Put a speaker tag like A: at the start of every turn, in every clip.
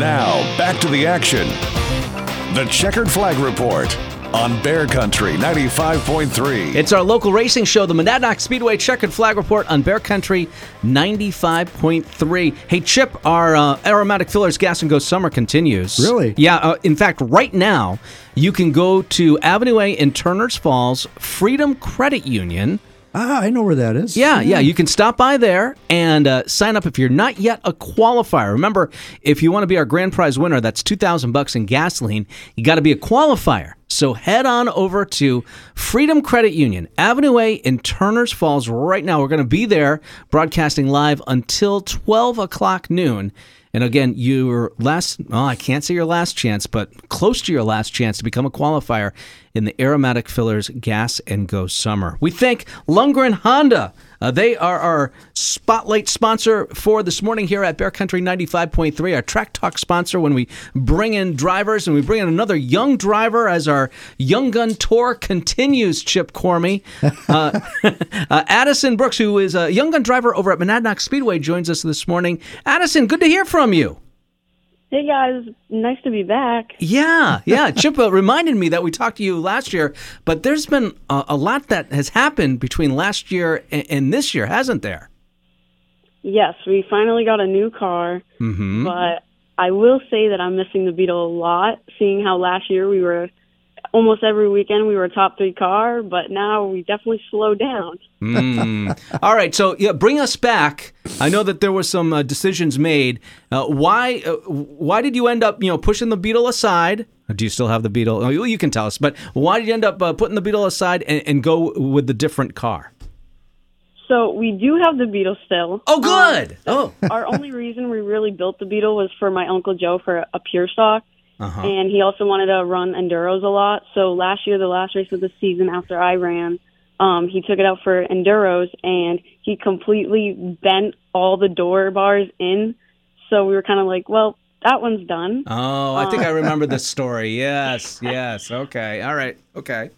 A: Now, back to the action. The Checkered Flag Report on Bear Country 95.3.
B: It's our local racing show, the Monadnock Speedway Checkered Flag Report on Bear Country 95.3. Hey, Chip, our uh, aromatic fillers gas and go summer continues.
C: Really?
B: Yeah. Uh, in fact, right now, you can go to Avenue A in Turner's Falls, Freedom Credit Union.
C: Ah, I know where that is.
B: Yeah, yeah. You can stop by there and uh, sign up if you're not yet a qualifier. Remember, if you want to be our grand prize winner, that's two thousand bucks in gasoline. You got to be a qualifier. So head on over to Freedom Credit Union, Avenue A in Turner's Falls right now. We're going to be there broadcasting live until 12 o'clock noon. And again, your last, well, I can't say your last chance, but close to your last chance to become a qualifier in the Aromatic Fillers Gas and Go Summer. We thank Lundgren Honda. Uh, they are our spotlight sponsor for this morning here at Bear Country 95.3, our Track Talk sponsor when we bring in drivers and we bring in another young driver as our Young Gun Tour continues, Chip Cormy. Uh, uh, Addison Brooks, who is a Young Gun driver over at Monadnock Speedway, joins us this morning. Addison, good to hear from you.
D: Hey guys, nice to be back.
B: Yeah, yeah. Chip uh, reminded me that we talked to you last year, but there's been a, a lot that has happened between last year and, and, this year, hasn't there?
D: Yes, we finally got a new car,
B: mm-hmm.
D: but I will say that I'm missing the Beetle a lot, seeing how last year we were almost every weekend we were a top three car, but now we definitely slowed down.
B: mm. All right, so yeah, bring us back. I know that there were some uh, decisions made. Uh, why? Uh, why did you end up, you know, pushing the Beetle aside? Do you still have the Beetle? Oh, you can tell us. But why did you end up uh, putting the Beetle aside and, and, go with the different car?
D: So we do have the Beetle still.
B: Oh, good.
D: Um, oh, our only reason we really built the Beetle was for my uncle Joe for a pure stock.
B: Uh-huh.
D: And he also wanted to run enduros a lot. So last year, the last race of the season after I ran, um, he took it out for enduros and he completely bent all the door bars in. So we were kind of like, well, that one's done.
B: Oh, I think I remember this story. Yes, yes. Okay. All right. Okay.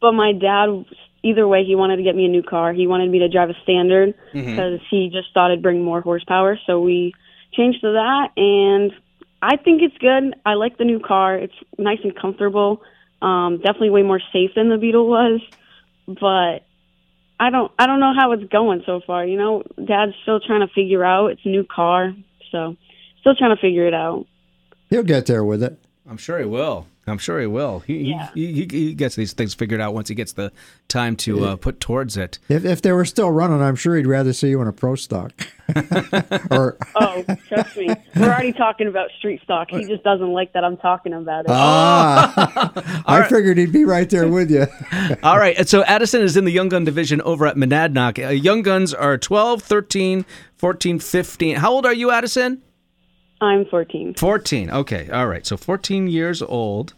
D: But my dad, either way, he wanted to get me a new car. He wanted me to drive a standard because
B: Mhm.
D: he just thought it'd bring more horsepower. So we changed to that, and I think it's good. I like the new car. It's nice and comfortable. Um, definitely way more safe than the Beetle was, but I don't I don't know how it's going so far. You know, Dad's still trying to figure out. It's a new car, so still trying to figure it out.
C: He'll get there with it.
B: I'm sure he will. I'm sure he will. He,
D: Yeah.
B: he, he, he gets these things figured out once he gets the time to uh, put towards it.
C: If, if they were still running, I'm sure he'd rather see you in a pro stock. or
D: Oh, trust me, we're already talking about street stock. He just doesn't like that I'm talking about it.
C: ah, I figured he'd be right there with you.
B: All right. So Addison is in the Young Gun division over at Monadnock. Uh, young Guns are 12, 13, 14, 15. How old are you, Addison?
D: I'm 14.
B: 14. Okay. All right. So 14 years old.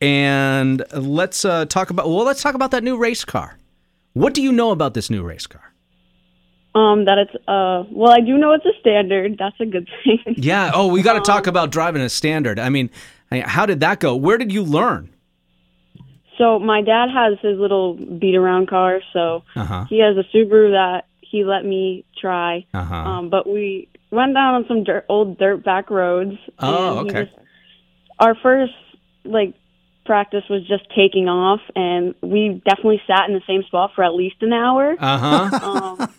B: And let's uh, talk about, well, let's talk about that new race car. What do you know about this new race car?
D: Um, that it's uh, well, I do know it's a standard. That's a good thing.
B: Yeah. Oh, we got to talk about driving a standard. I mean, how did that go? Where did you learn?
D: So my dad has his little beat around car, so
B: Uh-huh.
D: he has a Subaru that he let me try.
B: Uh-huh.
D: Um, but we went down on some dirt, old dirt back roads.
B: Oh,
D: and
B: okay.
D: just- our first like practice was just taking off, and we definitely sat in the same spot for at least an hour.
B: Uh huh.
D: um,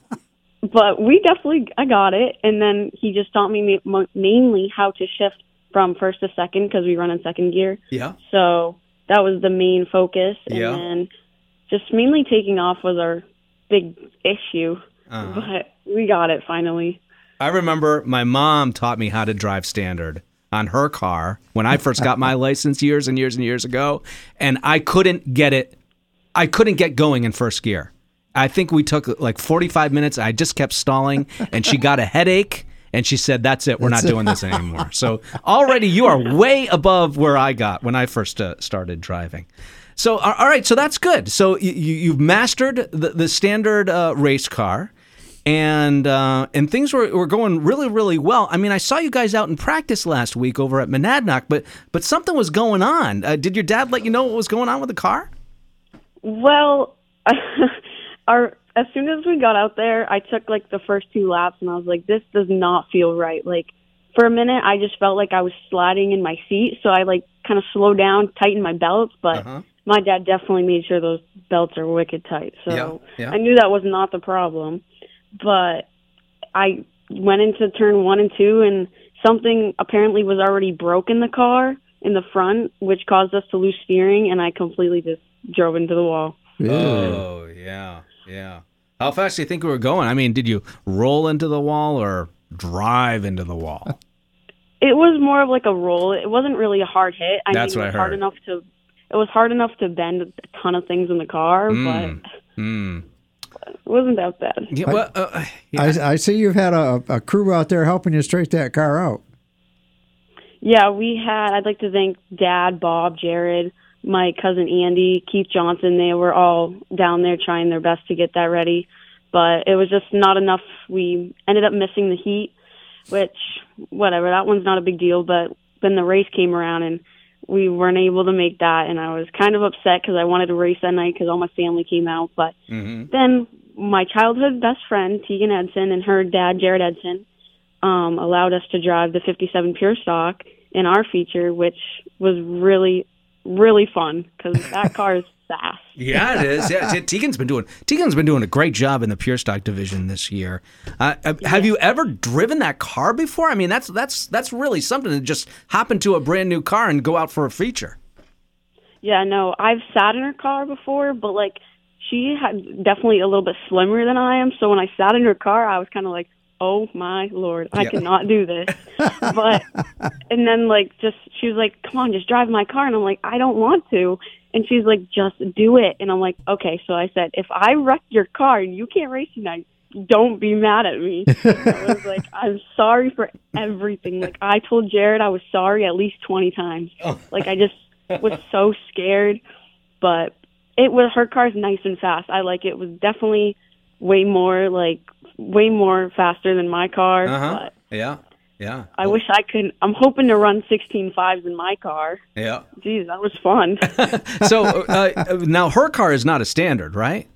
D: but we definitely I got it, and then he just taught me ma- mainly how to shift from first to second because we run in second gear.
B: yeah.
D: So that was the main focus, and
B: Yeah.
D: then just mainly taking off was our big issue.
B: Uh-huh.
D: But we got it finally.
B: I remember my mom taught me how to drive standard on her car when I first got my license years and years and years ago, and I couldn't get it. I couldn't get going in first gear. I think we took like 45 minutes. I just kept stalling, and she got a headache. And she said, "That's it. We're not doing this anymore." So already you are way above where I got when I first uh, started driving. So all right, so that's good. So you, you- you've mastered the, the standard uh, race car, and uh, and things were, were going really really well. I mean, I saw you guys out in practice last week over at Monadnock, but but something was going on. Uh, did your dad let you know what was going on with the car?
D: Well, our as soon as we got out there, I took like the first two laps, and I was like, "This does not feel right." Like for a minute, I just felt like I was sliding in my seat, so I like kind of slowed down, tightened my belts, but
B: Uh-huh.
D: my dad definitely made sure those belts are wicked tight. So
B: Yeah, yeah.
D: I knew that was not the problem. But I went into turn one and two, and something apparently was already broke in the car in the front, which caused us to lose steering, and I completely just drove into the wall.
C: Yeah.
B: Oh, yeah, yeah. How fast do you think we were going? I mean, did you roll into the wall or drive into the wall?
D: It was more of like a roll. It wasn't really a hard hit. I
B: That's
D: mean,
B: what
D: it was
B: I
D: hard
B: heard.
D: enough to. It was hard enough to bend a ton of things in the car,
B: Mm.
D: but
B: Hmm.
D: it wasn't that bad.
B: Yeah, well, uh, yeah.
C: I, I see you've had a, a crew out there helping you straighten that car out.
D: Yeah, we had. I'd like to thank Dad, Bob, Jared, my cousin Andy, Keith Johnson. They were all down there trying their best to get that ready, but it was just not enough. We ended up missing the heat, which whatever. That one's not a big deal. But then the race came around and we weren't able to make that, and I was kind of upset because I wanted to race that night because all my family came out. But
B: Mhm.
D: then my childhood best friend Tegan Edson and her dad Jared Edson um, allowed us to drive the 57 Pure Stock in our feature, which was really, really fun because that car is fast.
B: Yeah, it is. Yeah, Te- Tegan's been doing Tegan's been doing a great job in the pure stock division this year. Uh, uh, Have you ever driven that car before? I mean, that's that's that's really something to just hop into a brand new car and go out for a feature.
D: Yeah, no, I've sat in her car before, but like she had definitely a little bit slimmer than I am. So when I sat in her car, I was kind of like, "Oh my lord, I
B: Yeah.
D: cannot do this." but and then like just she was like, "Come on, just drive my car," and I'm like, "I don't want to." And she's like, "Just do it." And I'm like, "Okay." So I said, "If I wreck your car and you can't race tonight." Don't be mad at me. I was like, I'm sorry for everything. Like I told Jared I was sorry at least twenty times. Oh. Like I just was so scared, but it was her car's nice and fast. I like it. It was definitely way more like way more faster than my car.
B: Uh huh.
D: But
B: Yeah. Yeah.
D: I wish I could. I'm hoping to run 16 fives in my car.
B: Yeah.
D: Geez, that was fun.
B: So uh, now her car is not a standard, right?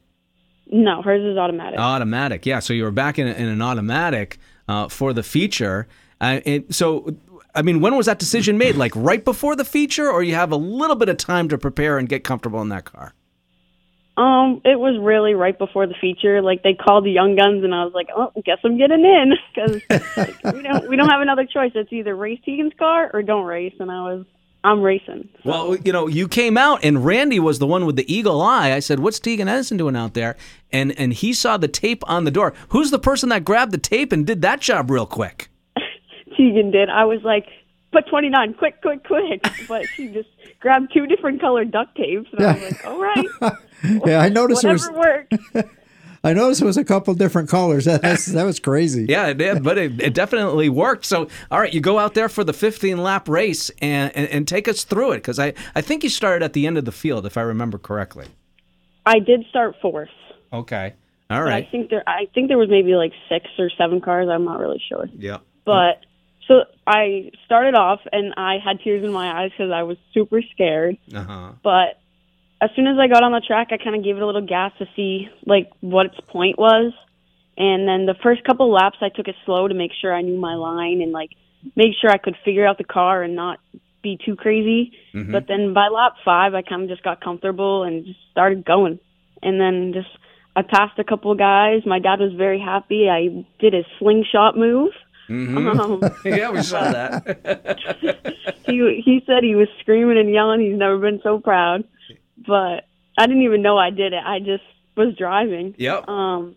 D: no, hers is automatic.
B: Automatic. Yeah. So you were back in, in an automatic uh, for the feature. Uh, and so, I mean, when was that decision made? Like right before the feature, or you have a little bit of time to prepare and get comfortable in that car?
D: Um, it was really right before the feature. Like they called the young guns, and I was like, "Oh, guess I'm getting in," because like, we don't we don't have another choice. It's either race Tegan's car or don't race. And I was, I'm racing.
B: Well, you know, you came out and Randy was the one with the eagle eye. I said, "What's Tegan Edison doing out there?" And and he saw the tape on the door. Who's the person that grabbed the tape and did that job real quick?
D: Tegan did. I was like, "Put 29, quick, quick, quick!" But she just grabbed two different colored duct tapes, and I was like, "All right,
C: Yeah, I noticed it was.
D: whatever works."
C: I noticed it was a couple different colors. That, that's, that was crazy.
B: Yeah, it did, but it, it definitely worked. So, all right, you go out there for the 15 lap race and, and, and take us through it because I, I think you started at the end of the field, if I remember correctly.
D: I did start fourth.
B: Okay. All
D: right. I think there, I think there was maybe like six or seven cars. I'm not really sure.
B: Yeah.
D: But so I started off, and I had tears in my eyes because I was super scared.
B: Uh huh.
D: But as soon as I got on the track, I kind of gave it a little gas to see like what its point was. And then the first couple laps, I took it slow to make sure I knew my line and like make sure I could figure out the car and not be too crazy. But then by lap five, I kind of just got comfortable and just started going. And then just I passed a couple guys. My dad was very happy. I did a slingshot move. Um,
B: Yeah, we saw that.
D: he he said he was screaming and yelling. He's never been so proud. But I didn't even know I did it. I just was driving.
B: yep.
D: Um,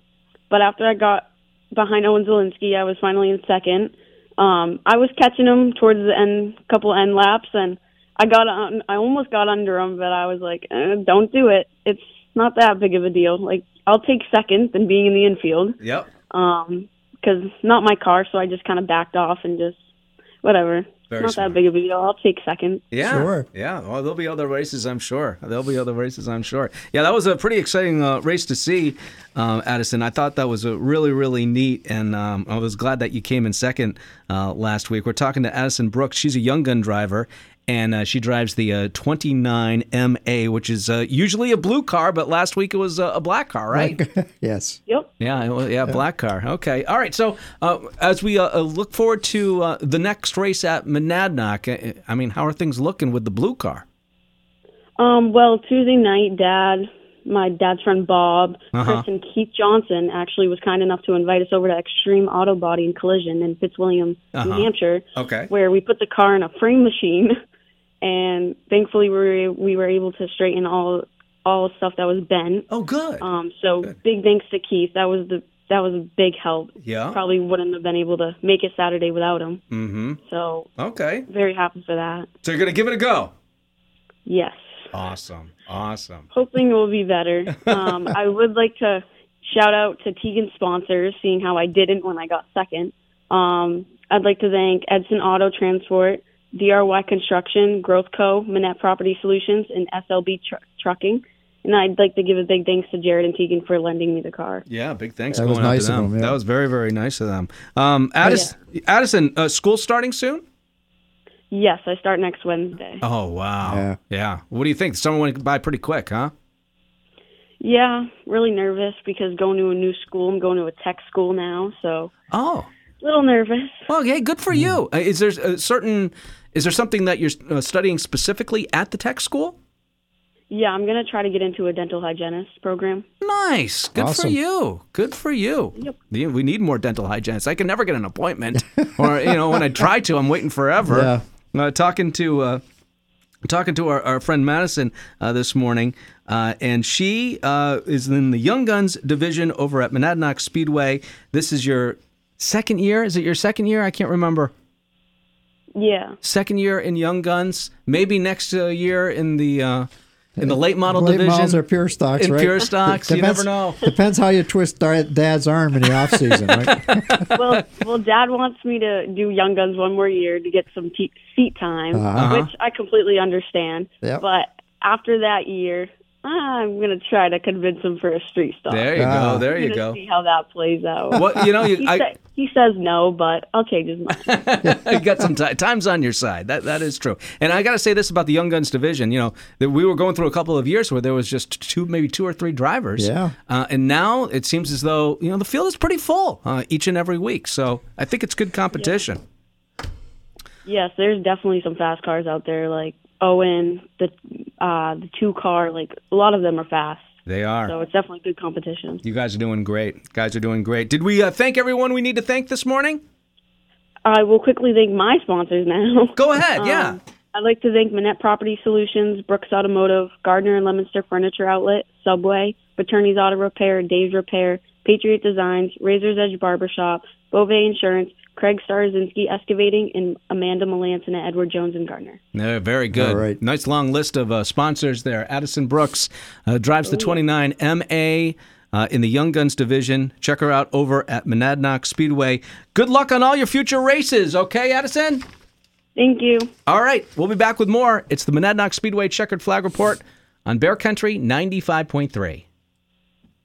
D: but after I got behind Owen Zielinski, I was finally in second. Um, I was catching him towards the end, couple end laps, and I got on. I almost got under him, but I was like, eh, "Don't do it. It's not that big of a deal. Like I'll take second than being in the infield."
B: Yep.
D: um because not my car so i just kind of backed off and just whatever
B: Very
D: Not
B: smart.
D: that big of a deal. I'll take second.
B: Yeah,
C: Sure.
B: yeah. Well, there'll be other races, I'm sure. There'll be other races, I'm sure. Yeah, that was a pretty exciting uh, race to see, um, Addison. I thought that was a really, really neat, and um, I was glad that you came in second uh, last week. We're talking to Addison Brooks. She's a young gun driver. And uh, she drives the uh, 29 MA, which is uh, usually a blue car, but last week it was uh, a black car, right?
C: yes.
D: Yep.
B: Yeah, well, yeah, black car. Okay, all right. So uh, as we uh, look forward to uh, the next race at Monadnock, uh, I mean, how are things looking with the blue car?
D: Um, well, Tuesday night, Dad, my dad's friend Bob,
B: Uh-huh.
D: Chris, and Keith Johnson actually was kind enough to invite us over to Extreme Auto Body and Collision in Fitzwilliam,
B: Uh-huh.
D: New Hampshire,
B: Okay.
D: where we put the car in a frame machine, and thankfully we were we were able to straighten all all stuff that was bent.
B: Oh, good.
D: Um, so big thanks to Keith. That was the that was a big help.
B: Yeah.
D: Probably wouldn't have been able to make it Saturday without him.
B: Mm-hmm.
D: So
B: Okay.
D: very happy for that.
B: So you're gonna give it a go.
D: Yes.
B: Awesome. Awesome.
D: hoping it will be better. Um, I would like to shout out to Tegan sponsors, seeing how I didn't when I got second. Um, I'd like to thank Edson Auto Transport, DRY Construction, Growth Co., Manette Property Solutions, and SLB tr- Trucking. And I'd like to give a big thanks to Jared and Tegan for lending me the car.
B: Yeah, big thanks
C: That
B: going
C: was
B: out
C: nice
B: to
C: of
B: them.
C: them, yeah.
B: That was very, very nice of them. Um, Addis, Addison, uh, school starting soon?
D: Yes, I start next Wednesday.
B: Oh wow.
C: Yeah.
B: What do you think? Someone went by pretty quick, huh?
D: Yeah, really nervous because going to a new school. I'm going to a tech school now, so
B: Oh.
D: A little nervous.
B: Well, hey, good for you. Uh, Is there a certain? Is there something that you're uh, studying specifically at the tech school?
D: Yeah, I'm going to try to get into a dental hygienist program.
B: Nice. Good for you. Good for you.
D: Yep.
B: We need more dental hygienists. I can never get an appointment, or you know, when I try to, I'm waiting forever. Uh, talking to uh, talking to our, our friend Madison uh, this morning, uh, and she uh, is in the Young Guns division over at Monadnock Speedway. This is your second year. Is it your second year? I can't remember.
D: Yeah.
B: Second year in Young Guns. Maybe next uh, year in the uh, in the late model
C: Late
B: division.
C: models are pure stocks,
B: in
C: right?
B: pure stocks. you never know.
C: Depends how you twist Dad's arm in the off season, right?
D: well, well, Dad wants me to do Young Guns one more year to get some te- seat time,
C: Uh-huh.
D: which I completely understand.
C: Yep.
D: But after that year, I'm gonna try to convince him for a street stock.
B: There you
C: Ah.
B: go. There
D: I'm
B: you go.
D: See how that plays out.
B: What you know? You,
D: He,
B: I,
D: sa- he says no, but I'll change his mind.
B: you got some time. Time's on your side. That that is true. And I got to say this about the Young Guns division. You know, that we were going through a couple of years where there was just two, maybe two or three drivers.
C: Yeah.
B: Uh, and now it seems as though you know the field is pretty full uh, each and every week. So I think it's good competition.
D: yes, there's definitely some fast cars out there, like Owen, the uh, the two car. Like a lot of them are fast,
B: They are.
D: so it's definitely good competition.
B: you guys are doing great. Guys are doing great. Did we uh, thank everyone we need to thank this morning?
D: I will quickly thank my sponsors now.
B: Go ahead. yeah.
D: Um, I'd like to thank Manette Property Solutions, Brooks Automotive, Gardner and Leominster Furniture Outlet, Subway, Paterni's Auto Repair, Dave's Repair, Patriot Designs, Razor's Edge Barbershop, Beauvais Insurance, Craig Starzinski Excavating, and Amanda Melanson at Edward Jones and Gardner.
B: Yeah, very good.
C: All right.
B: Nice long list of uh, sponsors there. Addison Brooks uh, drives the 29 MA uh, in the Young Guns division. Check her out over at Monadnock Speedway. Good luck on all your future races, okay, Addison?
D: Thank you.
B: All right, we'll be back with more. It's the Monadnock Speedway Checkered Flag Report on Bear Country 95.3.